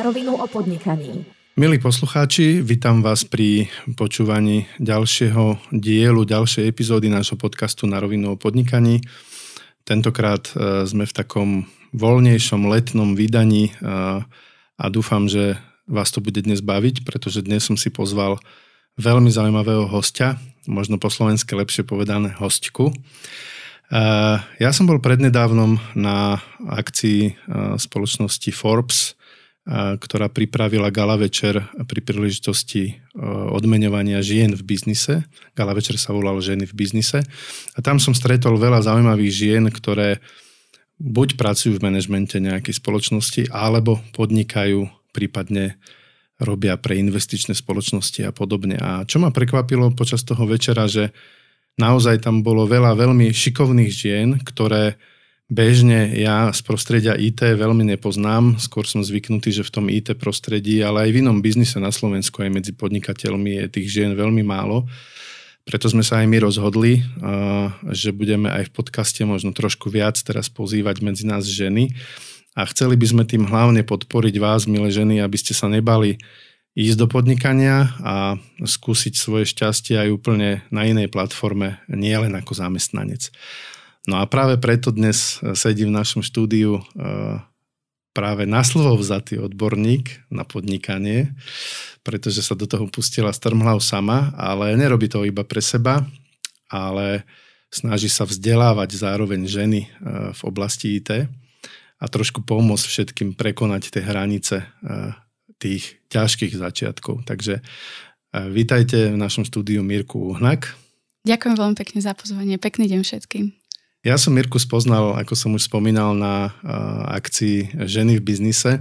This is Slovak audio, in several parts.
na rovinu o podnikaní. Milí poslucháči, vítam vás pri počúvaní ďalšieho dielu, ďalšej epizódy nášho podcastu na rovinu o podnikaní. Tentokrát e, sme v takom voľnejšom letnom vydaní e, a dúfam, že vás to bude dnes baviť, pretože dnes som si pozval veľmi zaujímavého hostia, možno po slovensky lepšie povedané hostku. Ja som bol prednedávnom na akcii spoločnosti Forbes, ktorá pripravila gala večer pri príležitosti odmeňovania žien v biznise. Gala večer sa volal Ženy v biznise. A tam som stretol veľa zaujímavých žien, ktoré buď pracujú v manažmente nejakej spoločnosti, alebo podnikajú, prípadne robia pre investičné spoločnosti a podobne. A čo ma prekvapilo počas toho večera, že naozaj tam bolo veľa veľmi šikovných žien, ktoré bežne ja z prostredia IT veľmi nepoznám. Skôr som zvyknutý, že v tom IT prostredí, ale aj v inom biznise na Slovensku, aj medzi podnikateľmi je tých žien veľmi málo. Preto sme sa aj my rozhodli, že budeme aj v podcaste možno trošku viac teraz pozývať medzi nás ženy. A chceli by sme tým hlavne podporiť vás, milé ženy, aby ste sa nebali ísť do podnikania a skúsiť svoje šťastie aj úplne na inej platforme, nie len ako zamestnanec. No a práve preto dnes sedí v našom štúdiu e, práve na slovo vzatý odborník na podnikanie, pretože sa do toho pustila Strmhlav sama, ale nerobí to iba pre seba, ale snaží sa vzdelávať zároveň ženy e, v oblasti IT a trošku pomôcť všetkým prekonať tie hranice tých ťažkých začiatkov. Takže vítajte v našom štúdiu Mirku Uhnak. Ďakujem veľmi pekne za pozvanie. Pekný deň všetkým. Ja som Mirku spoznal, ako som už spomínal, na e, akcii Ženy v biznise.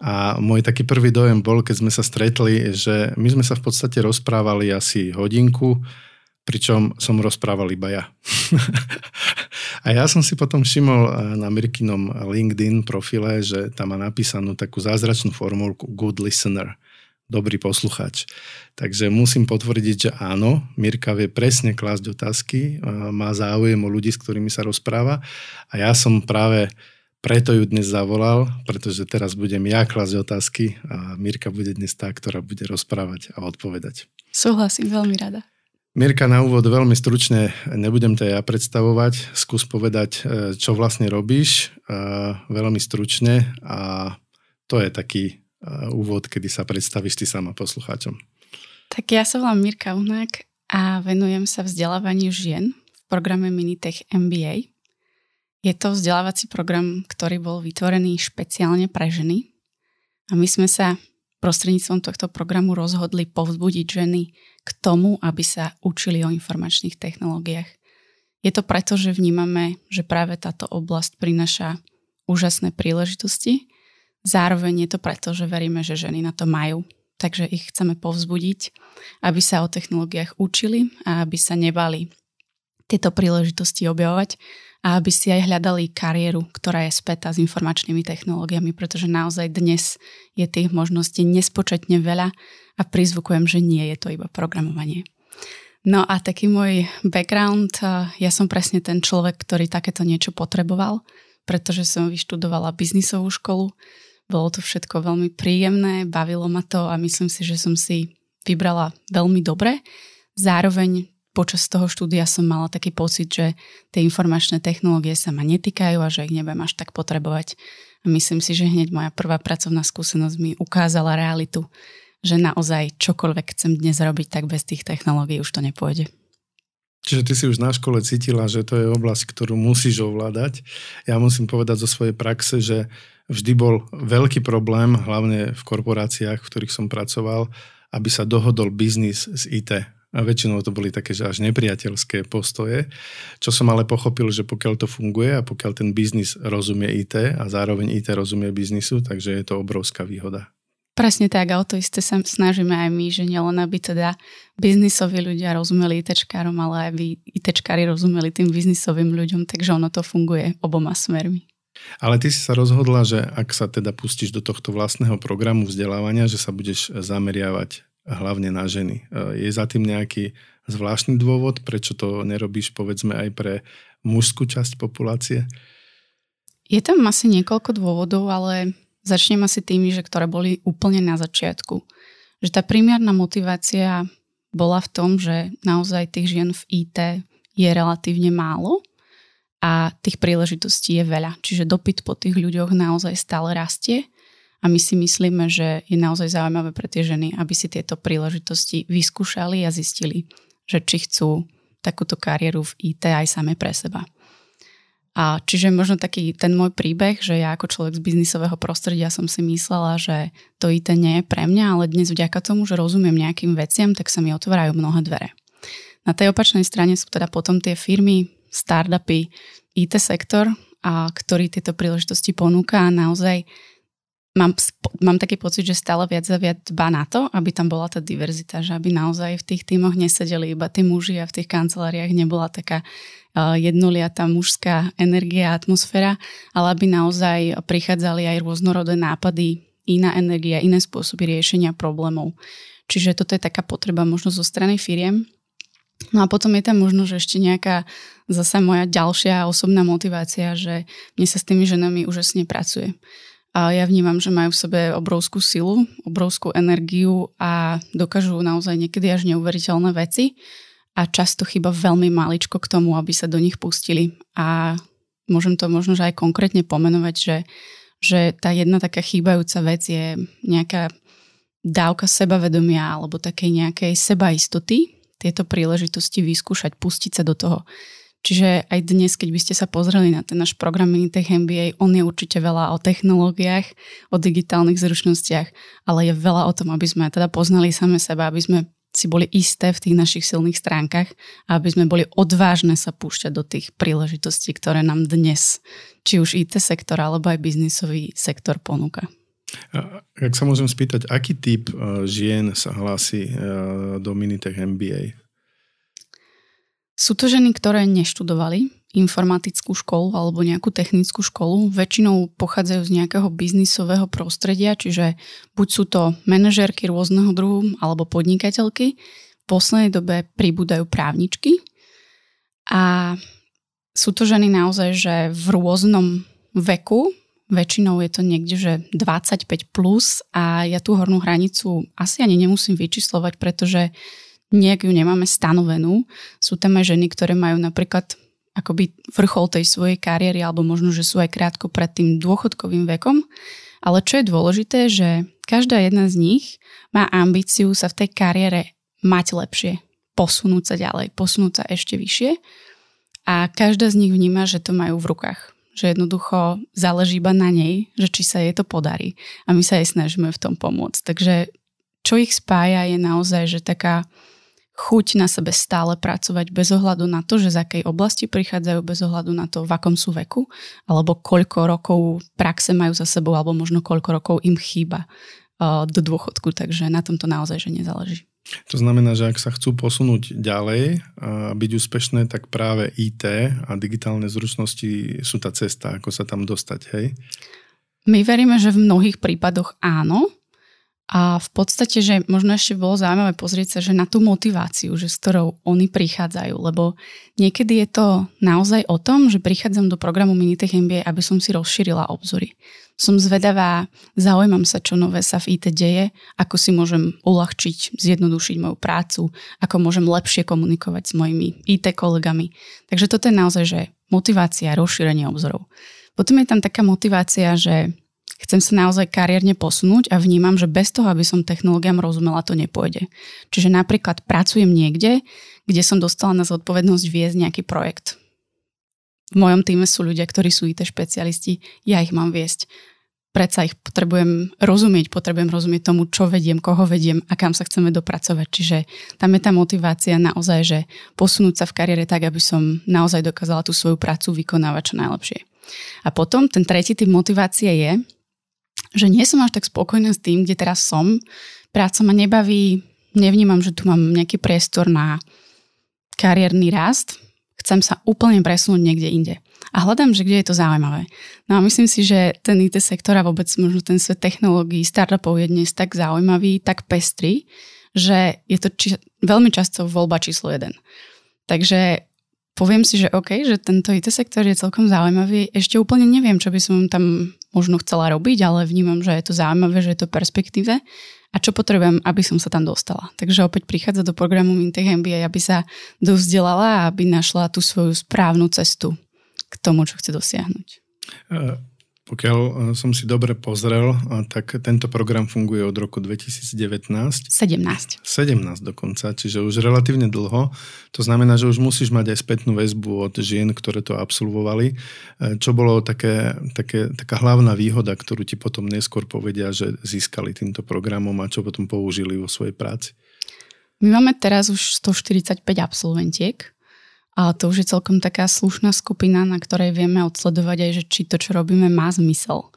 A môj taký prvý dojem bol, keď sme sa stretli, že my sme sa v podstate rozprávali asi hodinku, pričom som rozprával iba ja. a ja som si potom všimol eh, na Mirkinom LinkedIn profile, že tam má napísanú takú zázračnú formulku good listener, dobrý posluchač. Takže musím potvrdiť, že áno, Mirka vie presne klásť otázky, má záujem o ľudí, s ktorými sa rozpráva a ja som práve preto ju dnes zavolal, pretože teraz budem ja klásť otázky a Mirka bude dnes tá, ktorá bude rozprávať a odpovedať. Súhlasím, veľmi rada. Mirka, na úvod veľmi stručne, nebudem to ja predstavovať, skús povedať, e, čo vlastne robíš, e, veľmi stručne a to je taký úvod, kedy sa predstavíš ty sama poslucháčom. Tak ja sa volám Mirka Unák a venujem sa vzdelávaniu žien v programe Minitech MBA. Je to vzdelávací program, ktorý bol vytvorený špeciálne pre ženy a my sme sa prostredníctvom tohto programu rozhodli povzbudiť ženy k tomu, aby sa učili o informačných technológiách. Je to preto, že vnímame, že práve táto oblasť prináša úžasné príležitosti. Zároveň je to preto, že veríme, že ženy na to majú. Takže ich chceme povzbudiť, aby sa o technológiách učili a aby sa nebali tieto príležitosti objavovať a aby si aj hľadali kariéru, ktorá je spätá s informačnými technológiami, pretože naozaj dnes je tých možností nespočetne veľa a prizvukujem, že nie je to iba programovanie. No a taký môj background, ja som presne ten človek, ktorý takéto niečo potreboval, pretože som vyštudovala biznisovú školu, bolo to všetko veľmi príjemné, bavilo ma to a myslím si, že som si vybrala veľmi dobre. Zároveň počas toho štúdia som mala taký pocit, že tie informačné technológie sa ma netýkajú a že ich nebudem až tak potrebovať. A myslím si, že hneď moja prvá pracovná skúsenosť mi ukázala realitu, že naozaj čokoľvek chcem dnes robiť, tak bez tých technológií už to nepôjde. Čiže ty si už na škole cítila, že to je oblasť, ktorú musíš ovládať. Ja musím povedať zo svojej praxe, že vždy bol veľký problém, hlavne v korporáciách, v ktorých som pracoval, aby sa dohodol biznis z IT a väčšinou to boli také, že až nepriateľské postoje, čo som ale pochopil, že pokiaľ to funguje a pokiaľ ten biznis rozumie IT a zároveň IT rozumie biznisu, takže je to obrovská výhoda. Presne tak, a o to isté sa snažíme aj my, že nielen aby teda biznisoví ľudia rozumeli ITčkárom, ale aj aby ITčkári rozumeli tým biznisovým ľuďom, takže ono to funguje oboma smermi. Ale ty si sa rozhodla, že ak sa teda pustíš do tohto vlastného programu vzdelávania, že sa budeš zameriavať hlavne na ženy. E, je za tým nejaký zvláštny dôvod, prečo to nerobíš povedzme aj pre mužskú časť populácie? Je tam asi niekoľko dôvodov, ale začnem asi tými, že ktoré boli úplne na začiatku. Že tá primárna motivácia bola v tom, že naozaj tých žien v IT je relatívne málo a tých príležitostí je veľa. Čiže dopyt po tých ľuďoch naozaj stále rastie a my si myslíme, že je naozaj zaujímavé pre tie ženy, aby si tieto príležitosti vyskúšali a zistili, že či chcú takúto kariéru v IT aj same pre seba. A čiže možno taký ten môj príbeh, že ja ako človek z biznisového prostredia som si myslela, že to IT nie je pre mňa, ale dnes vďaka tomu, že rozumiem nejakým veciam, tak sa mi otvárajú mnohé dvere. Na tej opačnej strane sú teda potom tie firmy, startupy, IT sektor, a ktorý tieto príležitosti ponúka a naozaj mám, mám taký pocit, že stále viac a viac dba na to, aby tam bola tá diverzita, že aby naozaj v tých týmoch nesedeli iba tí muži a v tých kanceláriách nebola taká uh, jednoliatá mužská energia a atmosféra, ale aby naozaj prichádzali aj rôznorodé nápady, iná energia, iné spôsoby riešenia problémov. Čiže toto je taká potreba možno zo strany firiem. No a potom je tam možno, že ešte nejaká zase moja ďalšia osobná motivácia, že mne sa s tými ženami úžasne pracuje a ja vnímam, že majú v sebe obrovskú silu, obrovskú energiu a dokážu naozaj niekedy až neuveriteľné veci a často chyba veľmi maličko k tomu, aby sa do nich pustili. A môžem to možno že aj konkrétne pomenovať, že, že tá jedna taká chýbajúca vec je nejaká dávka sebavedomia alebo takej nejakej sebaistoty, tieto príležitosti vyskúšať, pustiť sa do toho. Čiže aj dnes, keď by ste sa pozreli na ten náš program Minitech MBA, on je určite veľa o technológiách, o digitálnych zručnostiach, ale je veľa o tom, aby sme teda poznali same seba, aby sme si boli isté v tých našich silných stránkach a aby sme boli odvážne sa púšťať do tých príležitostí, ktoré nám dnes, či už IT sektor alebo aj biznisový sektor ponúka. Ak sa môžem spýtať, aký typ e, žien sa hlási e, do Minitech MBA? Sú to ženy, ktoré neštudovali informatickú školu alebo nejakú technickú školu. Väčšinou pochádzajú z nejakého biznisového prostredia, čiže buď sú to manažérky rôzneho druhu alebo podnikateľky. V poslednej dobe pribúdajú právničky a sú to ženy naozaj, že v rôznom veku, väčšinou je to niekde, že 25 plus a ja tú hornú hranicu asi ani nemusím vyčíslovať, pretože nejak ju nemáme stanovenú. Sú tam aj ženy, ktoré majú napríklad akoby vrchol tej svojej kariéry, alebo možno, že sú aj krátko pred tým dôchodkovým vekom. Ale čo je dôležité, že každá jedna z nich má ambíciu sa v tej kariére mať lepšie, posunúť sa ďalej, posunúť sa ešte vyššie. A každá z nich vníma, že to majú v rukách. Že jednoducho záleží iba na nej, že či sa jej to podarí. A my sa jej snažíme v tom pomôcť. Takže čo ich spája je naozaj, že taká chuť na sebe stále pracovať bez ohľadu na to, že z akej oblasti prichádzajú, bez ohľadu na to, v akom sú veku, alebo koľko rokov praxe majú za sebou, alebo možno koľko rokov im chýba uh, do dôchodku, takže na tomto naozaj, že nezáleží. To znamená, že ak sa chcú posunúť ďalej a byť úspešné, tak práve IT a digitálne zručnosti sú tá cesta, ako sa tam dostať, hej? My veríme, že v mnohých prípadoch áno, a v podstate, že možno ešte bolo zaujímavé pozrieť sa, že na tú motiváciu, že s ktorou oni prichádzajú, lebo niekedy je to naozaj o tom, že prichádzam do programu Minitech MBA, aby som si rozšírila obzory. Som zvedavá, zaujímam sa, čo nové sa v IT deje, ako si môžem uľahčiť, zjednodušiť moju prácu, ako môžem lepšie komunikovať s mojimi IT kolegami. Takže toto je naozaj, že motivácia, rozšírenie obzorov. Potom je tam taká motivácia, že Chcem sa naozaj kariérne posunúť a vnímam, že bez toho, aby som technológiám rozumela, to nepôjde. Čiže napríklad pracujem niekde, kde som dostala na zodpovednosť viesť nejaký projekt. V mojom týme sú ľudia, ktorí sú IT špecialisti, ja ich mám viesť. Predsa ich potrebujem rozumieť, potrebujem rozumieť tomu, čo vediem, koho vediem a kam sa chceme dopracovať. Čiže tam je tá motivácia naozaj, že posunúť sa v kariére tak, aby som naozaj dokázala tú svoju prácu vykonávať čo najlepšie. A potom ten tretí typ motivácie je, že nie som až tak spokojná s tým, kde teraz som. Práca ma nebaví, nevnímam, že tu mám nejaký priestor na kariérny rast. Chcem sa úplne presunúť niekde inde. A hľadám, že kde je to zaujímavé. No a myslím si, že ten IT sektor a vôbec možno ten svet technológií, startupov je dnes tak zaujímavý, tak pestrý, že je to či- veľmi často voľba číslo jeden. Takže poviem si, že OK, že tento IT sektor je celkom zaujímavý. Ešte úplne neviem, čo by som tam možno chcela robiť, ale vnímam, že je to zaujímavé, že je to perspektíve a čo potrebujem, aby som sa tam dostala. Takže opäť prichádza do programu Mintech MBA, aby sa dovzdelala a aby našla tú svoju správnu cestu k tomu, čo chce dosiahnuť. Uh pokiaľ e, som si dobre pozrel, e, tak tento program funguje od roku 2019. 17. 17 dokonca, čiže už relatívne dlho. To znamená, že už musíš mať aj spätnú väzbu od žien, ktoré to absolvovali. E, čo bolo také, také, taká hlavná výhoda, ktorú ti potom neskôr povedia, že získali týmto programom a čo potom použili vo svojej práci? My máme teraz už 145 absolventiek ale to už je celkom taká slušná skupina, na ktorej vieme odsledovať aj, že či to, čo robíme, má zmysel.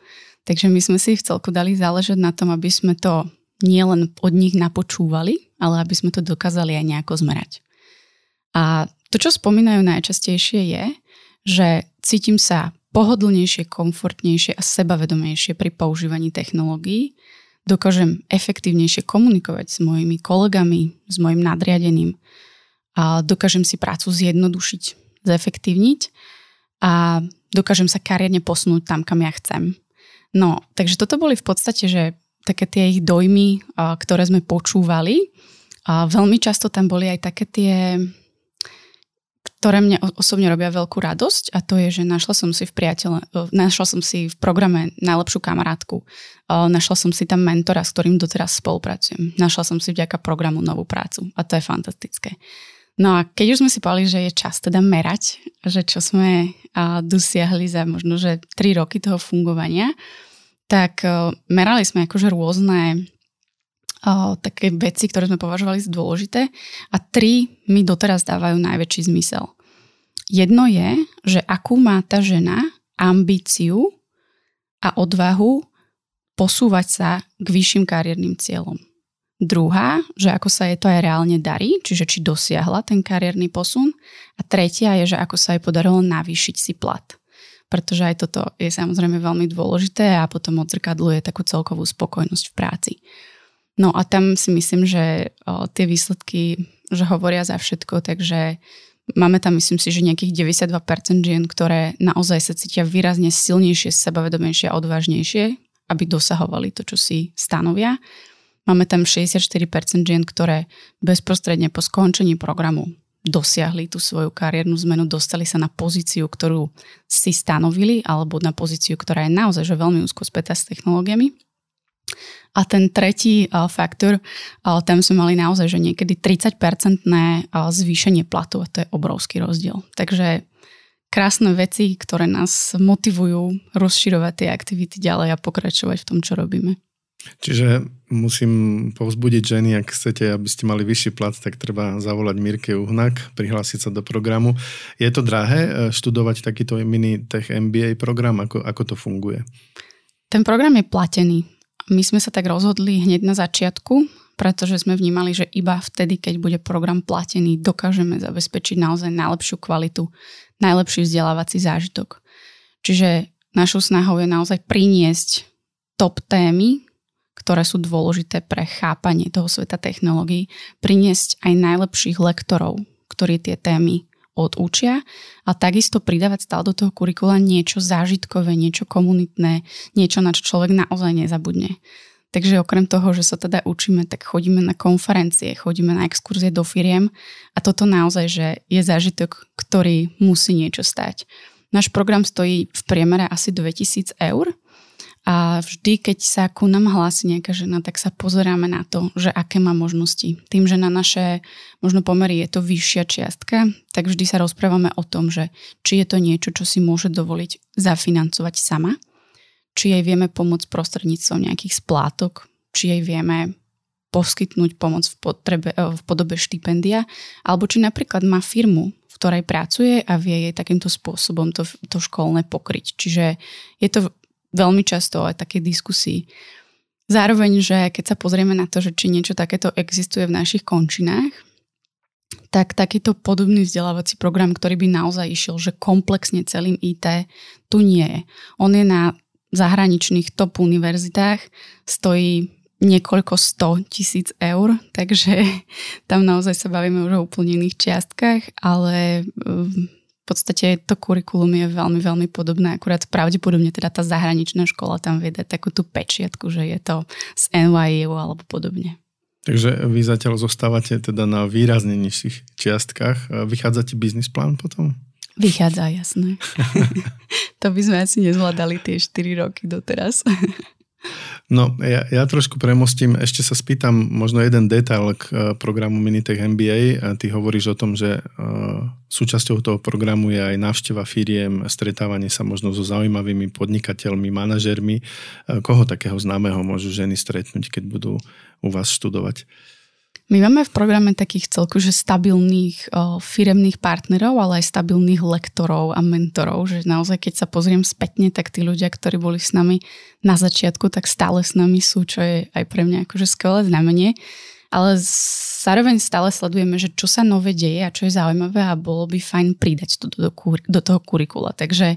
Takže my sme si v celku dali záležať na tom, aby sme to nielen od nich napočúvali, ale aby sme to dokázali aj nejako zmerať. A to, čo spomínajú najčastejšie je, že cítim sa pohodlnejšie, komfortnejšie a sebavedomejšie pri používaní technológií, dokážem efektívnejšie komunikovať s mojimi kolegami, s mojim nadriadeným, a dokážem si prácu zjednodušiť, zefektívniť a dokážem sa kariérne posunúť tam, kam ja chcem. No, takže toto boli v podstate, že také tie ich dojmy, ktoré sme počúvali. A veľmi často tam boli aj také tie, ktoré mne osobne robia veľkú radosť a to je, že našla som si v priateľe, našla som si v programe najlepšiu kamarátku, našla som si tam mentora, s ktorým doteraz spolupracujem, našla som si vďaka programu novú prácu a to je fantastické. No a keď už sme si povedali, že je čas teda merať, že čo sme dosiahli za možno, že 3 roky toho fungovania, tak merali sme akože rôzne také veci, ktoré sme považovali za dôležité a tri mi doteraz dávajú najväčší zmysel. Jedno je, že akú má tá žena ambíciu a odvahu posúvať sa k vyšším kariérnym cieľom. Druhá, že ako sa jej to aj reálne darí, čiže či dosiahla ten kariérny posun. A tretia je, že ako sa jej podarilo navýšiť si plat. Pretože aj toto je samozrejme veľmi dôležité a potom odzrkadluje takú celkovú spokojnosť v práci. No a tam si myslím, že o, tie výsledky že hovoria za všetko, takže máme tam myslím si, že nejakých 92% žien, ktoré naozaj sa cítia výrazne silnejšie, sebavedomejšie a odvážnejšie, aby dosahovali to, čo si stanovia. Máme tam 64% žien, ktoré bezprostredne po skončení programu dosiahli tú svoju kariérnu zmenu, dostali sa na pozíciu, ktorú si stanovili, alebo na pozíciu, ktorá je naozaj že veľmi úzko spätá s technológiami. A ten tretí uh, faktor, uh, tam sme mali naozaj, že niekedy 30-percentné uh, zvýšenie platu a to je obrovský rozdiel. Takže krásne veci, ktoré nás motivujú rozširovať tie aktivity ďalej a pokračovať v tom, čo robíme. Čiže musím povzbudiť ženy, ak chcete, aby ste mali vyšší plat, tak treba zavolať Mirke Uhnak, prihlásiť sa do programu. Je to drahé e, študovať takýto mini tech MBA program? Ako, ako to funguje? Ten program je platený. My sme sa tak rozhodli hneď na začiatku, pretože sme vnímali, že iba vtedy, keď bude program platený, dokážeme zabezpečiť naozaj najlepšiu kvalitu, najlepší vzdelávací zážitok. Čiže našou snahou je naozaj priniesť top témy, ktoré sú dôležité pre chápanie toho sveta technológií, priniesť aj najlepších lektorov, ktorí tie témy odúčia a takisto pridávať stále do toho kurikula niečo zážitkové, niečo komunitné, niečo, na čo človek naozaj nezabudne. Takže okrem toho, že sa teda učíme, tak chodíme na konferencie, chodíme na exkurzie do firiem a toto naozaj, že je zážitok, ktorý musí niečo stať. Náš program stojí v priemere asi 2000 eur a vždy, keď sa ku nám hlási nejaká žena, tak sa pozeráme na to, že aké má možnosti. Tým, že na naše možno pomery je to vyššia čiastka, tak vždy sa rozprávame o tom, že či je to niečo, čo si môže dovoliť zafinancovať sama, či jej vieme pomôcť prostredníctvom nejakých splátok, či jej vieme poskytnúť pomoc v, potrebe, eh, v podobe štipendia, alebo či napríklad má firmu, v ktorej pracuje a vie jej takýmto spôsobom to, to školné pokryť. Čiže je to veľmi často aj také diskusii. Zároveň, že keď sa pozrieme na to, že či niečo takéto existuje v našich končinách, tak takýto podobný vzdelávací program, ktorý by naozaj išiel, že komplexne celým IT, tu nie je. On je na zahraničných top univerzitách, stojí niekoľko sto tisíc eur, takže tam naozaj sa bavíme už o úplne iných čiastkách, ale podstate to kurikulum je veľmi, veľmi podobné, akurát pravdepodobne teda tá zahraničná škola tam vie dať takú tú pečiatku, že je to z NYU alebo podobne. Takže vy zatiaľ zostávate teda na výrazne nižších čiastkách. Vychádza ti biznis plán potom? Vychádza, jasné. to by sme asi nezvládali tie 4 roky doteraz. No, ja, ja trošku premostím, ešte sa spýtam možno jeden detail k uh, programu Minitech MBA. A ty hovoríš o tom, že uh, súčasťou toho programu je aj návšteva firiem, stretávanie sa možno so zaujímavými podnikateľmi, manažermi. Koho takého známeho môžu ženy stretnúť, keď budú u vás študovať? My máme v programe takých celku, že stabilných o, firemných partnerov, ale aj stabilných lektorov a mentorov, že naozaj keď sa pozriem spätne, tak tí ľudia, ktorí boli s nami na začiatku, tak stále s nami sú, čo je aj pre mňa akože skvelé znamenie. Ale zároveň stále sledujeme, že čo sa nové deje a čo je zaujímavé a bolo by fajn pridať to do, do, do toho kurikula. Takže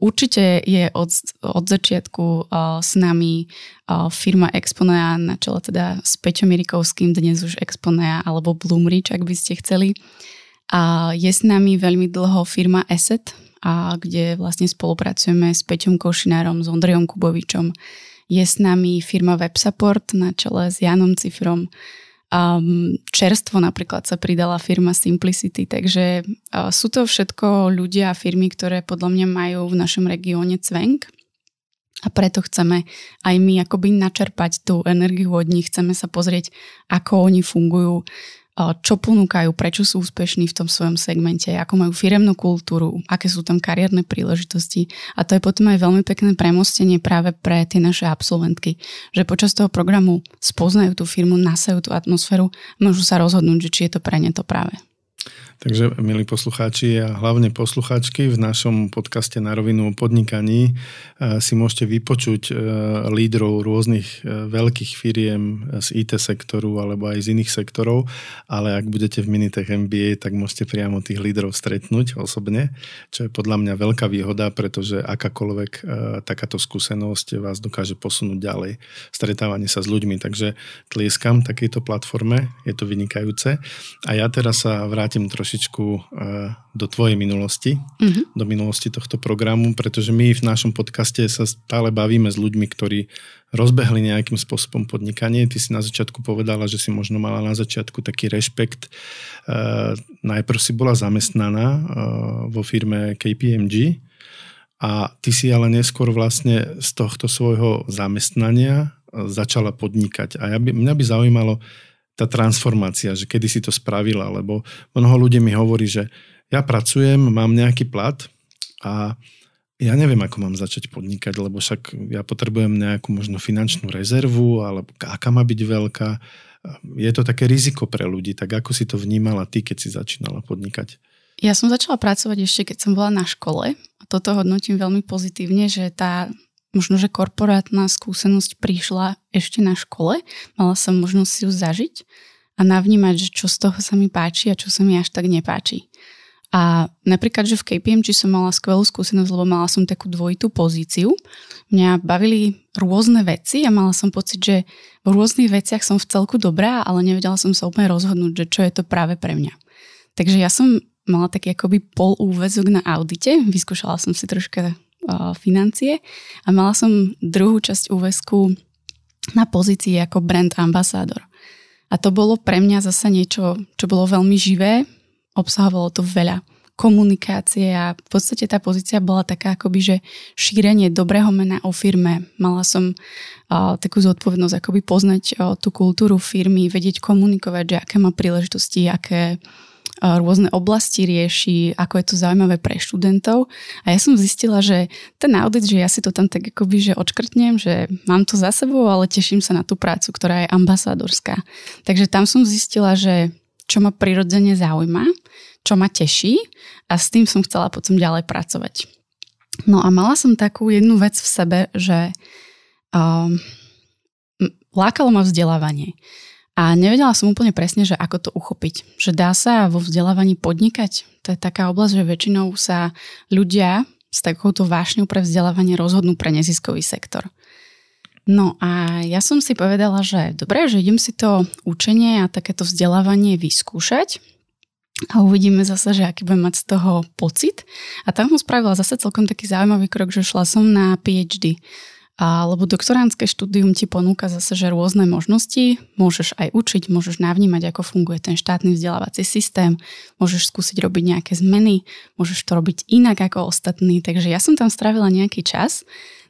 určite je od, od začiatku uh, s nami uh, firma Exponea na čele teda s Peťom Mirikovským, dnes už Exponea alebo Bloomreach, ak by ste chceli. A je s nami veľmi dlho firma Asset, a kde vlastne spolupracujeme s Peťom Košinárom, s Ondrejom Kubovičom. Je s nami firma WebSupport na čele s Janom Cifrom, Um, čerstvo napríklad sa pridala firma Simplicity, takže uh, sú to všetko ľudia a firmy, ktoré podľa mňa majú v našom regióne cvenk. A preto chceme aj my akoby načerpať tú energiu od nich, chceme sa pozrieť, ako oni fungujú, čo ponúkajú, prečo sú úspešní v tom svojom segmente, ako majú firemnú kultúru, aké sú tam kariérne príležitosti. A to je potom aj veľmi pekné premostenie práve pre tie naše absolventky, že počas toho programu spoznajú tú firmu, nasajú tú atmosféru, môžu sa rozhodnúť, že či je to pre ne to práve. Takže, milí poslucháči a hlavne poslucháčky, v našom podcaste na rovinu o podnikaní eh, si môžete vypočuť eh, lídrov rôznych eh, veľkých firiem z IT sektoru alebo aj z iných sektorov, ale ak budete v Minitech MBA, tak môžete priamo tých lídrov stretnúť osobne, čo je podľa mňa veľká výhoda, pretože akákoľvek takáto skúsenosť vás dokáže posunúť ďalej. Stretávanie sa s ľuďmi, takže tlieskam takejto platforme, je to vynikajúce. A ja teraz sa vrátim trošku trošičku eh, do tvojej minulosti, mm-hmm. do minulosti tohto programu, pretože my v našom podcaste sa stále bavíme s ľuďmi, ktorí rozbehli nejakým spôsobom podnikanie. Ty si na začiatku povedala, že si možno mala na začiatku taký rešpekt. Eh, najprv si bola zamestnaná eh, vo firme KPMG a ty si ale neskôr vlastne z tohto svojho zamestnania začala podnikať. A ja by, mňa by zaujímalo, tá transformácia, že kedy si to spravila, lebo mnoho ľudí mi hovorí, že ja pracujem, mám nejaký plat a ja neviem, ako mám začať podnikať, lebo však ja potrebujem nejakú možno finančnú rezervu, alebo aká má byť veľká. Je to také riziko pre ľudí, tak ako si to vnímala ty, keď si začínala podnikať? Ja som začala pracovať ešte, keď som bola na škole a toto hodnotím veľmi pozitívne, že tá možno, že korporátna skúsenosť prišla ešte na škole, mala som možnosť ju zažiť a navnímať, že čo z toho sa mi páči a čo sa mi až tak nepáči. A napríklad, že v KPMG som mala skvelú skúsenosť, lebo mala som takú dvojitú pozíciu. Mňa bavili rôzne veci a mala som pocit, že v rôznych veciach som v celku dobrá, ale nevedela som sa úplne rozhodnúť, že čo je to práve pre mňa. Takže ja som mala taký akoby pol úvezok na audite, vyskúšala som si troška financie a mala som druhú časť úvesku na pozícii ako brand ambasádor. A to bolo pre mňa zase niečo, čo bolo veľmi živé, obsahovalo to veľa komunikácie a v podstate tá pozícia bola taká akoby, že šírenie dobrého mena o firme. Mala som uh, takú zodpovednosť akoby poznať uh, tú kultúru firmy, vedieť komunikovať, že aké má príležitosti, aké rôzne oblasti rieši, ako je to zaujímavé pre študentov. A ja som zistila, že ten audit, že ja si to tam tak akoby, že odškrtnem, že mám to za sebou, ale teším sa na tú prácu, ktorá je ambasádorská. Takže tam som zistila, že čo ma prirodzene zaujíma, čo ma teší a s tým som chcela potom ďalej pracovať. No a mala som takú jednu vec v sebe, že um, lákalo ma vzdelávanie. A nevedela som úplne presne, že ako to uchopiť. Že dá sa vo vzdelávaní podnikať. To je taká oblasť, že väčšinou sa ľudia s takouto vášňou pre vzdelávanie rozhodnú pre neziskový sektor. No a ja som si povedala, že dobre, že idem si to učenie a takéto vzdelávanie vyskúšať. a uvidíme zase, že aký budem mať z toho pocit. A tam som spravila zase celkom taký zaujímavý krok, že šla som na PhD. Lebo doktoránske štúdium ti ponúka zase, že rôzne možnosti, môžeš aj učiť, môžeš navnímať, ako funguje ten štátny vzdelávací systém, môžeš skúsiť robiť nejaké zmeny, môžeš to robiť inak ako ostatní, takže ja som tam strávila nejaký čas.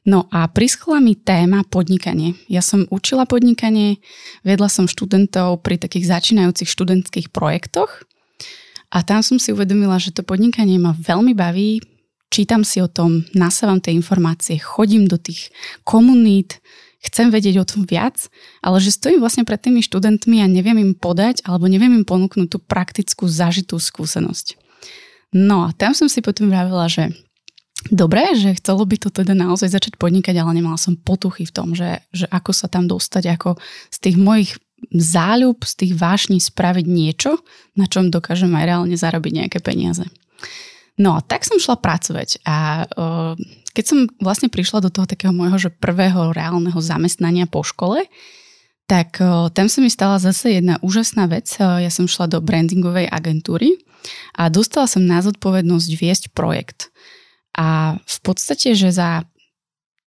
No a prischla mi téma podnikanie. Ja som učila podnikanie, vedla som študentov pri takých začínajúcich študentských projektoch a tam som si uvedomila, že to podnikanie ma veľmi baví, čítam si o tom, nasávam tie informácie, chodím do tých komunít, chcem vedieť o tom viac, ale že stojím vlastne pred tými študentmi a neviem im podať alebo neviem im ponúknuť tú praktickú zažitú skúsenosť. No a tam som si potom vravila, že Dobre, že chcelo by to teda naozaj začať podnikať, ale nemala som potuchy v tom, že, že ako sa tam dostať, ako z tých mojich záľub, z tých vášní spraviť niečo, na čom dokážem aj reálne zarobiť nejaké peniaze. No, tak som šla pracovať a uh, keď som vlastne prišla do toho takého môjho že prvého reálneho zamestnania po škole, tak uh, tam sa mi stala zase jedna úžasná vec. Uh, ja som šla do brandingovej agentúry a dostala som na zodpovednosť viesť projekt. A v podstate, že za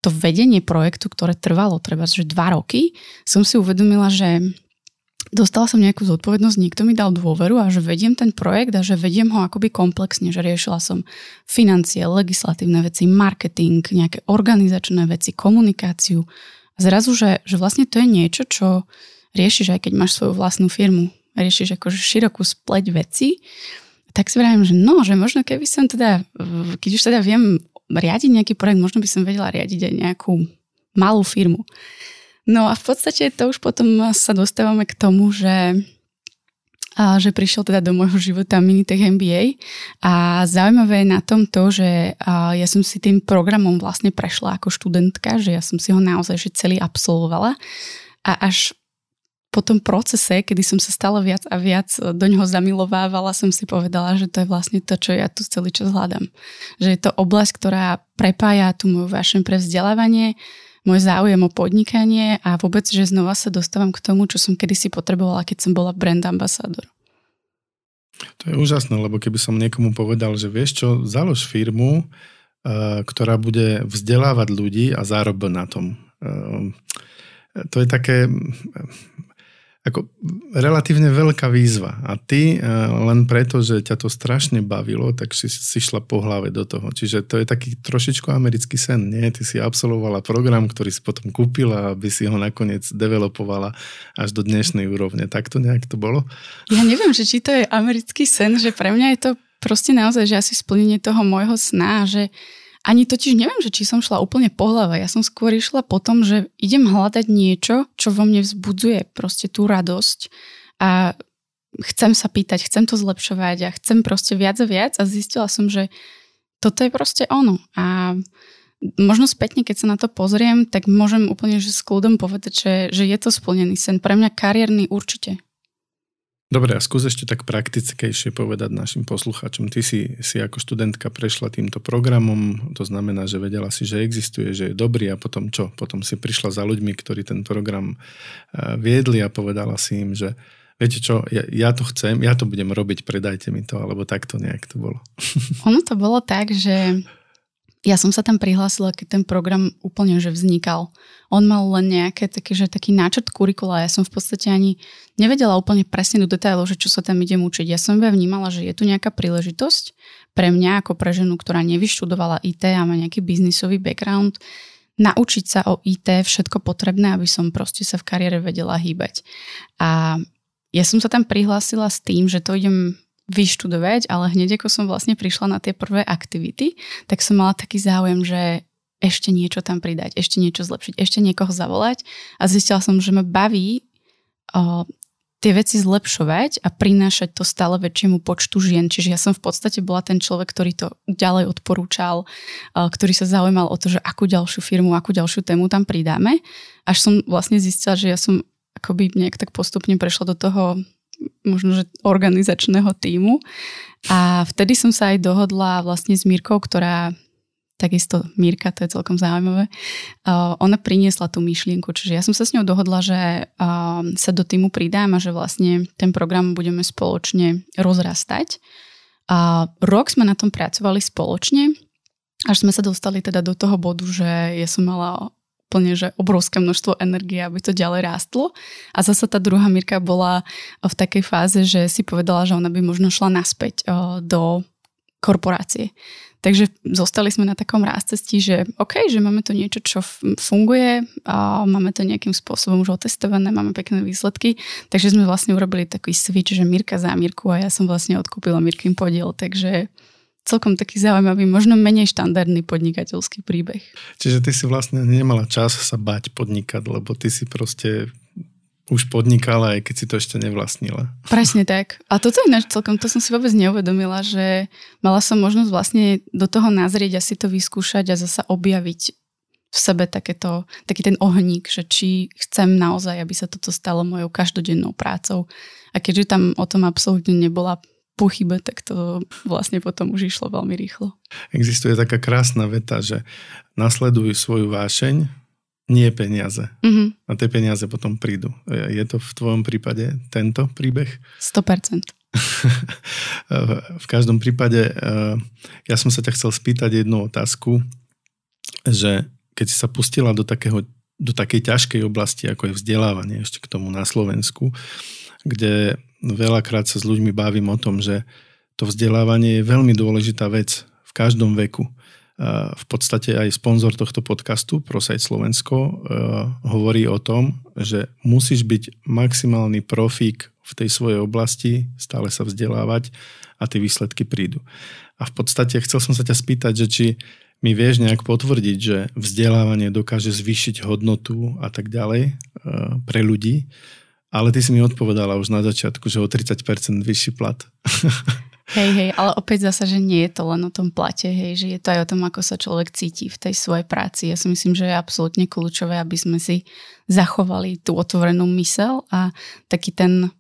to vedenie projektu, ktoré trvalo treba, že dva roky, som si uvedomila, že dostala som nejakú zodpovednosť, niekto mi dal dôveru a že vediem ten projekt a že vediem ho akoby komplexne, že riešila som financie, legislatívne veci, marketing, nejaké organizačné veci, komunikáciu. Zrazu, že, že vlastne to je niečo, čo riešiš aj keď máš svoju vlastnú firmu. Riešiš akože širokú spleť veci. Tak si vravím, že no, že možno keby som teda, keď už teda viem riadiť nejaký projekt, možno by som vedela riadiť aj nejakú malú firmu. No a v podstate to už potom sa dostávame k tomu, že a že prišiel teda do môjho života Minitech MBA a zaujímavé je na tom to, že ja som si tým programom vlastne prešla ako študentka, že ja som si ho naozaj že celý absolvovala a až po tom procese, kedy som sa stále viac a viac do ňoho zamilovávala, som si povedala, že to je vlastne to, čo ja tu celý čas hľadám. Že je to oblasť, ktorá prepája tú moju vašem pre vzdelávanie, môj záujem o podnikanie a vôbec, že znova sa dostávam k tomu, čo som kedysi potrebovala, keď som bola brand ambasádor. To je úžasné, lebo keby som niekomu povedal, že vieš čo, založ firmu, eh, ktorá bude vzdelávať ľudí a zárob na tom. Eh, to je také ako relatívne veľká výzva. A ty eh, len preto, že ťa to strašne bavilo, tak si, si šla po hlave do toho. Čiže to je taký trošičku americký sen, nie? Ty si absolvovala program, ktorý si potom kúpila, aby si ho nakoniec developovala až do dnešnej úrovne. Tak to nejak to bolo? Ja neviem, že či to je americký sen, že pre mňa je to proste naozaj, že asi splnenie toho môjho sna, že ani totiž neviem, že či som šla úplne po hlave. Ja som skôr išla po tom, že idem hľadať niečo, čo vo mne vzbudzuje proste tú radosť a chcem sa pýtať, chcem to zlepšovať a chcem proste viac a viac a zistila som, že toto je proste ono. A možno spätne, keď sa na to pozriem, tak môžem úplne že s kľudom povedať, že, že je to splnený sen. Pre mňa kariérny určite. Dobre, a skús ešte tak praktickejšie povedať našim poslucháčom. Ty si, si ako študentka prešla týmto programom, to znamená, že vedela si, že existuje, že je dobrý a potom čo? Potom si prišla za ľuďmi, ktorí ten program eh, viedli a povedala si im, že viete čo, ja, ja to chcem, ja to budem robiť, predajte mi to, alebo takto nejak to bolo. Ono to bolo tak, že ja som sa tam prihlásila, keď ten program úplne že vznikal. On mal len nejaké taký, že taký náčrt kurikula. Ja som v podstate ani nevedela úplne presne do detailov, že čo sa tam idem učiť. Ja som iba vnímala, že je tu nejaká príležitosť pre mňa ako pre ženu, ktorá nevyštudovala IT a má nejaký biznisový background, naučiť sa o IT všetko potrebné, aby som proste sa v kariére vedela hýbať. A ja som sa tam prihlásila s tým, že to idem vyštudovať, ale hneď ako som vlastne prišla na tie prvé aktivity, tak som mala taký záujem, že ešte niečo tam pridať, ešte niečo zlepšiť, ešte niekoho zavolať a zistila som, že ma baví o, tie veci zlepšovať a prinášať to stále väčšiemu počtu žien. Čiže ja som v podstate bola ten človek, ktorý to ďalej odporúčal, ktorý sa zaujímal o to, že akú ďalšiu firmu, akú ďalšiu tému tam pridáme. Až som vlastne zistila, že ja som akoby nejak tak postupne prešla do toho možno, že organizačného týmu. A vtedy som sa aj dohodla vlastne s Mírkou, ktorá takisto Mírka, to je celkom zaujímavé, uh, ona priniesla tú myšlienku, čiže ja som sa s ňou dohodla, že uh, sa do týmu pridám a že vlastne ten program budeme spoločne rozrastať. A rok sme na tom pracovali spoločne, až sme sa dostali teda do toho bodu, že ja som mala úplne, že obrovské množstvo energie, aby to ďalej rástlo. A zase tá druhá Mirka bola v takej fáze, že si povedala, že ona by možno šla naspäť do korporácie. Takže zostali sme na takom rázcestí, že OK, že máme tu niečo, čo funguje a máme to nejakým spôsobom už otestované, máme pekné výsledky, takže sme vlastne urobili taký switch, že Mirka za Mirku a ja som vlastne odkúpila Mirkin podiel, takže celkom taký zaujímavý, možno menej štandardný podnikateľský príbeh. Čiže ty si vlastne nemala čas sa bať podnikať, lebo ty si proste už podnikala, aj keď si to ešte nevlastnila. Presne tak. A toto je celkom, to som si vôbec neuvedomila, že mala som možnosť vlastne do toho nazrieť a si to vyskúšať a zasa objaviť v sebe takéto, taký ten ohník, že či chcem naozaj, aby sa toto stalo mojou každodennou prácou. A keďže tam o tom absolútne nebola pochybe, tak to vlastne potom už išlo veľmi rýchlo. Existuje taká krásna veta, že nasleduj svoju vášeň, nie peniaze. Mm-hmm. A tie peniaze potom prídu. Je to v tvojom prípade tento príbeh? 100%. v každom prípade eh, ja som sa ťa chcel spýtať jednu otázku, že keď si sa pustila do, takého, do takej ťažkej oblasti, ako je vzdelávanie ešte k tomu na Slovensku, kde veľakrát sa s ľuďmi bavím o tom, že to vzdelávanie je veľmi dôležitá vec v každom veku. V podstate aj sponzor tohto podcastu, ProSite Slovensko, hovorí o tom, že musíš byť maximálny profík v tej svojej oblasti, stále sa vzdelávať a tie výsledky prídu. A v podstate chcel som sa ťa spýtať, že či mi vieš nejak potvrdiť, že vzdelávanie dokáže zvýšiť hodnotu a tak ďalej pre ľudí ale ty si mi odpovedala už na začiatku, že o 30% vyšší plat. Hej, hej, ale opäť zasa, že nie je to len o tom plate, hej, že je to aj o tom, ako sa človek cíti v tej svojej práci. Ja si myslím, že je absolútne kľúčové, aby sme si zachovali tú otvorenú mysel a taký ten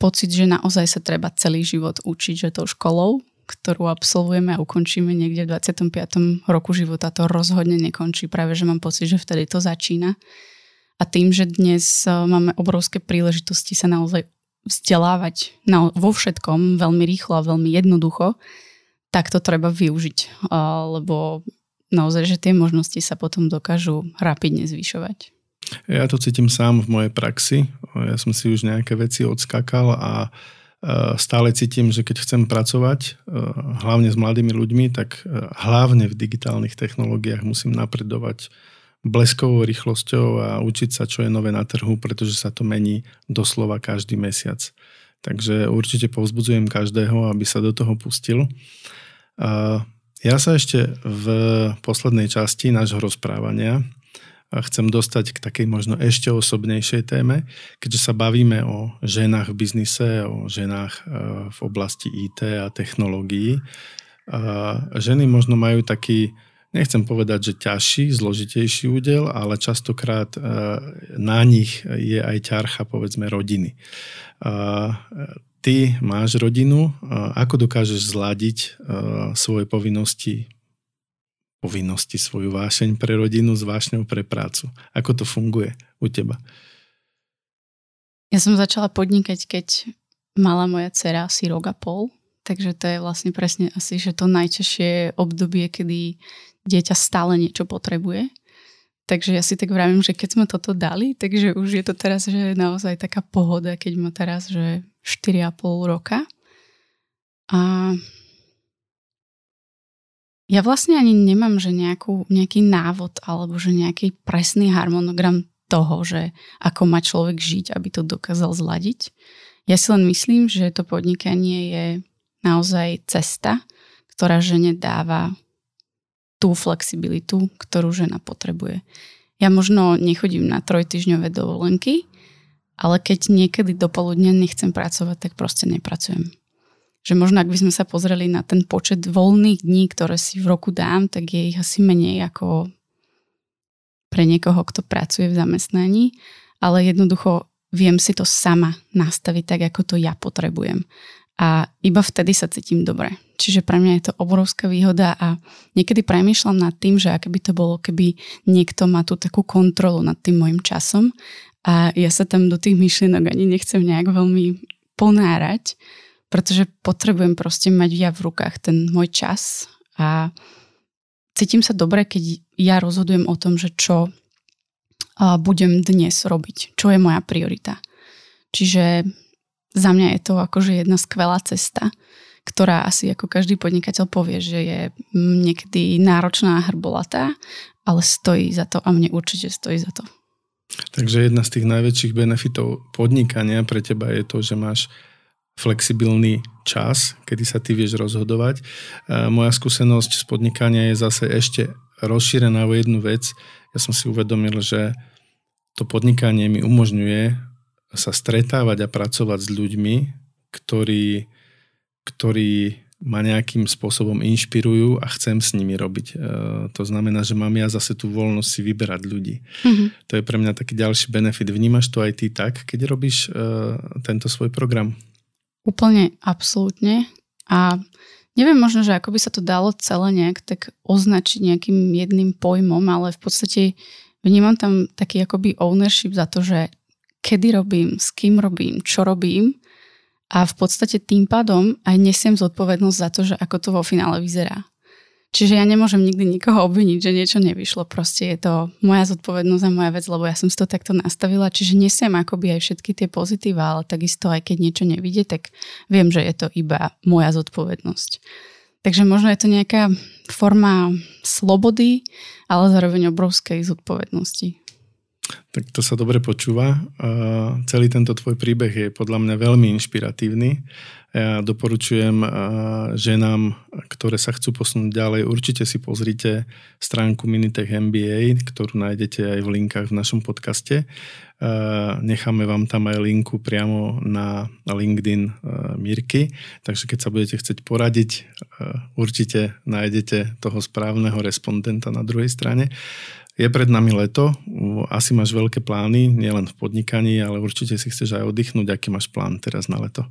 pocit, že naozaj sa treba celý život učiť, že tou školou, ktorú absolvujeme a ukončíme niekde v 25. roku života, to rozhodne nekončí. Práve, že mám pocit, že vtedy to začína. A tým, že dnes e, máme obrovské príležitosti sa naozaj vzdelávať na, vo všetkom veľmi rýchlo a veľmi jednoducho, tak to treba využiť, lebo naozaj, že tie možnosti sa potom dokážu rapidne zvyšovať. Ja to cítim sám v mojej praxi. Ja som si už nejaké veci odskakal a e, stále cítim, že keď chcem pracovať, e, hlavne s mladými ľuďmi, tak hlavne v digitálnych technológiách musím napredovať bleskovou rýchlosťou a učiť sa, čo je nové na trhu, pretože sa to mení doslova každý mesiac. Takže určite povzbudzujem každého, aby sa do toho pustil. Ja sa ešte v poslednej časti nášho rozprávania chcem dostať k takej možno ešte osobnejšej téme, keďže sa bavíme o ženách v biznise, o ženách e, v oblasti IT a technológií. Ženy možno majú taký nechcem povedať, že ťažší, zložitejší údel, ale častokrát e, na nich je aj ťarcha, povedzme, rodiny. Ty máš rodinu, ako dokážeš zladiť e, svoje povinnosti, povinnosti, svoju vášeň pre rodinu s vášňou pre prácu? Ako to funguje u teba? Ja som začala podnikať, keď mala moja dcera asi rok a pol, takže to je vlastne presne asi, že to najťažšie obdobie, kedy dieťa stále niečo potrebuje. Takže ja si tak vravím, že keď sme toto dali, takže už je to teraz že naozaj taká pohoda, keď má teraz že 4,5 roka. A ja vlastne ani nemám, že nejakú, nejaký návod alebo že nejaký presný harmonogram toho, že ako má človek žiť, aby to dokázal zladiť. Ja si len myslím, že to podnikanie je naozaj cesta, ktorá žene dáva tú flexibilitu, ktorú žena potrebuje. Ja možno nechodím na trojtyžňové dovolenky, ale keď niekedy do poludnia nechcem pracovať, tak proste nepracujem. Že možno ak by sme sa pozreli na ten počet voľných dní, ktoré si v roku dám, tak je ich asi menej ako pre niekoho, kto pracuje v zamestnaní, ale jednoducho viem si to sama nastaviť tak, ako to ja potrebujem. A iba vtedy sa cítim dobre. Čiže pre mňa je to obrovská výhoda a niekedy premýšľam nad tým, že aké by to bolo, keby niekto má tú takú kontrolu nad tým môjim časom a ja sa tam do tých myšlienok ani nechcem nejak veľmi ponárať, pretože potrebujem proste mať ja v rukách ten môj čas a cítim sa dobre, keď ja rozhodujem o tom, že čo budem dnes robiť, čo je moja priorita. Čiže za mňa je to akože jedna skvelá cesta, ktorá asi ako každý podnikateľ povie, že je niekedy náročná a hrbolatá, ale stojí za to a mne určite stojí za to. Takže jedna z tých najväčších benefitov podnikania pre teba je to, že máš flexibilný čas, kedy sa ty vieš rozhodovať. Moja skúsenosť z podnikania je zase ešte rozšírená o jednu vec. Ja som si uvedomil, že to podnikanie mi umožňuje sa stretávať a pracovať s ľuďmi, ktorí, ktorí ma nejakým spôsobom inšpirujú a chcem s nimi robiť. E, to znamená, že mám ja zase tú voľnosť si vyberať ľudí. Mm-hmm. To je pre mňa taký ďalší benefit. Vnímaš to aj ty tak, keď robíš e, tento svoj program? Úplne, absolútne. A neviem možno, že ako by sa to dalo celé nejak tak označiť nejakým jedným pojmom, ale v podstate vnímam tam taký akoby ownership za to, že kedy robím, s kým robím, čo robím a v podstate tým pádom aj nesiem zodpovednosť za to, že ako to vo finále vyzerá. Čiže ja nemôžem nikdy nikoho obviniť, že niečo nevyšlo. Proste je to moja zodpovednosť a moja vec, lebo ja som si to takto nastavila. Čiže nesiem akoby aj všetky tie pozitíva, ale takisto aj keď niečo nevidie, tak viem, že je to iba moja zodpovednosť. Takže možno je to nejaká forma slobody, ale zároveň obrovskej zodpovednosti. Tak to sa dobre počúva. Celý tento tvoj príbeh je podľa mňa veľmi inšpiratívny. Ja doporučujem ženám, ktoré sa chcú posunúť ďalej, určite si pozrite stránku Minitech MBA, ktorú nájdete aj v linkách v našom podcaste. Necháme vám tam aj linku priamo na LinkedIn Mirky, takže keď sa budete chcieť poradiť, určite nájdete toho správneho respondenta na druhej strane. Je pred nami leto, asi máš veľké plány, nielen v podnikaní, ale určite si chceš aj oddychnúť. Aký máš plán teraz na leto?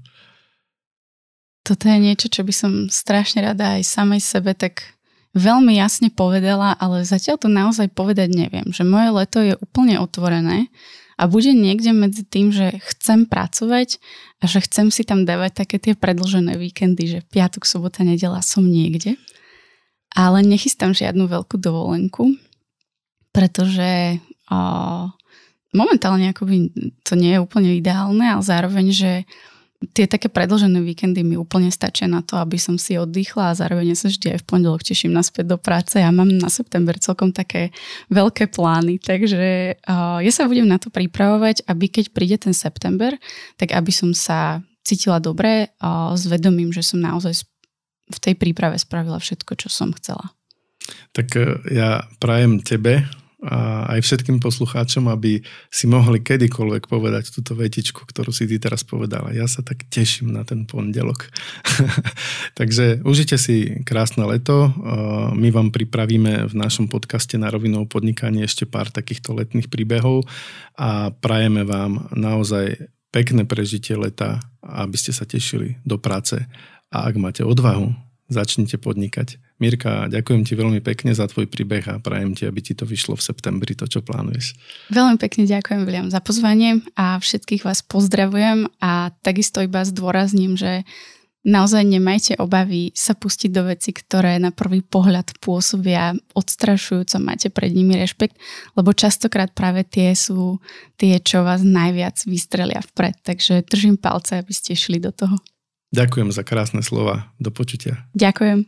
Toto je niečo, čo by som strašne rada aj samej sebe tak veľmi jasne povedala, ale zatiaľ to naozaj povedať neviem, že moje leto je úplne otvorené a bude niekde medzi tým, že chcem pracovať a že chcem si tam dávať také tie predlžené víkendy, že piatok, sobota, nedela som niekde. Ale nechystám žiadnu veľkú dovolenku pretože o, momentálne akoby to nie je úplne ideálne, ale zároveň, že tie také predlžené víkendy mi úplne stačia na to, aby som si oddychla a zároveň sa vždy aj v pondelok teším naspäť do práce. Ja mám na september celkom také veľké plány, takže uh, ja sa budem na to pripravovať, aby keď príde ten september, tak aby som sa cítila dobre uh, s vedomím, že som naozaj v tej príprave spravila všetko, čo som chcela. Tak e, ja prajem tebe a aj všetkým poslucháčom, aby si mohli kedykoľvek povedať túto vetičku, ktorú si ty teraz povedala. Ja sa tak teším na ten pondelok. Takže užite si krásne leto. My vám pripravíme v našom podcaste na rovinu podnikanie ešte pár takýchto letných príbehov a prajeme vám naozaj pekné prežitie leta, aby ste sa tešili do práce. A ak máte odvahu, začnite podnikať. Mirka, ďakujem ti veľmi pekne za tvoj príbeh a prajem ti, aby ti to vyšlo v septembri, to, čo plánuješ. Veľmi pekne ďakujem, William, za pozvanie a všetkých vás pozdravujem a takisto iba zdôrazním, že naozaj nemajte obavy sa pustiť do veci, ktoré na prvý pohľad pôsobia odstrašujúco, máte pred nimi rešpekt, lebo častokrát práve tie sú tie, čo vás najviac vystrelia vpred. Takže držím palce, aby ste šli do toho. Ďakujem za krásne slova. Do počutia. Ďakujem.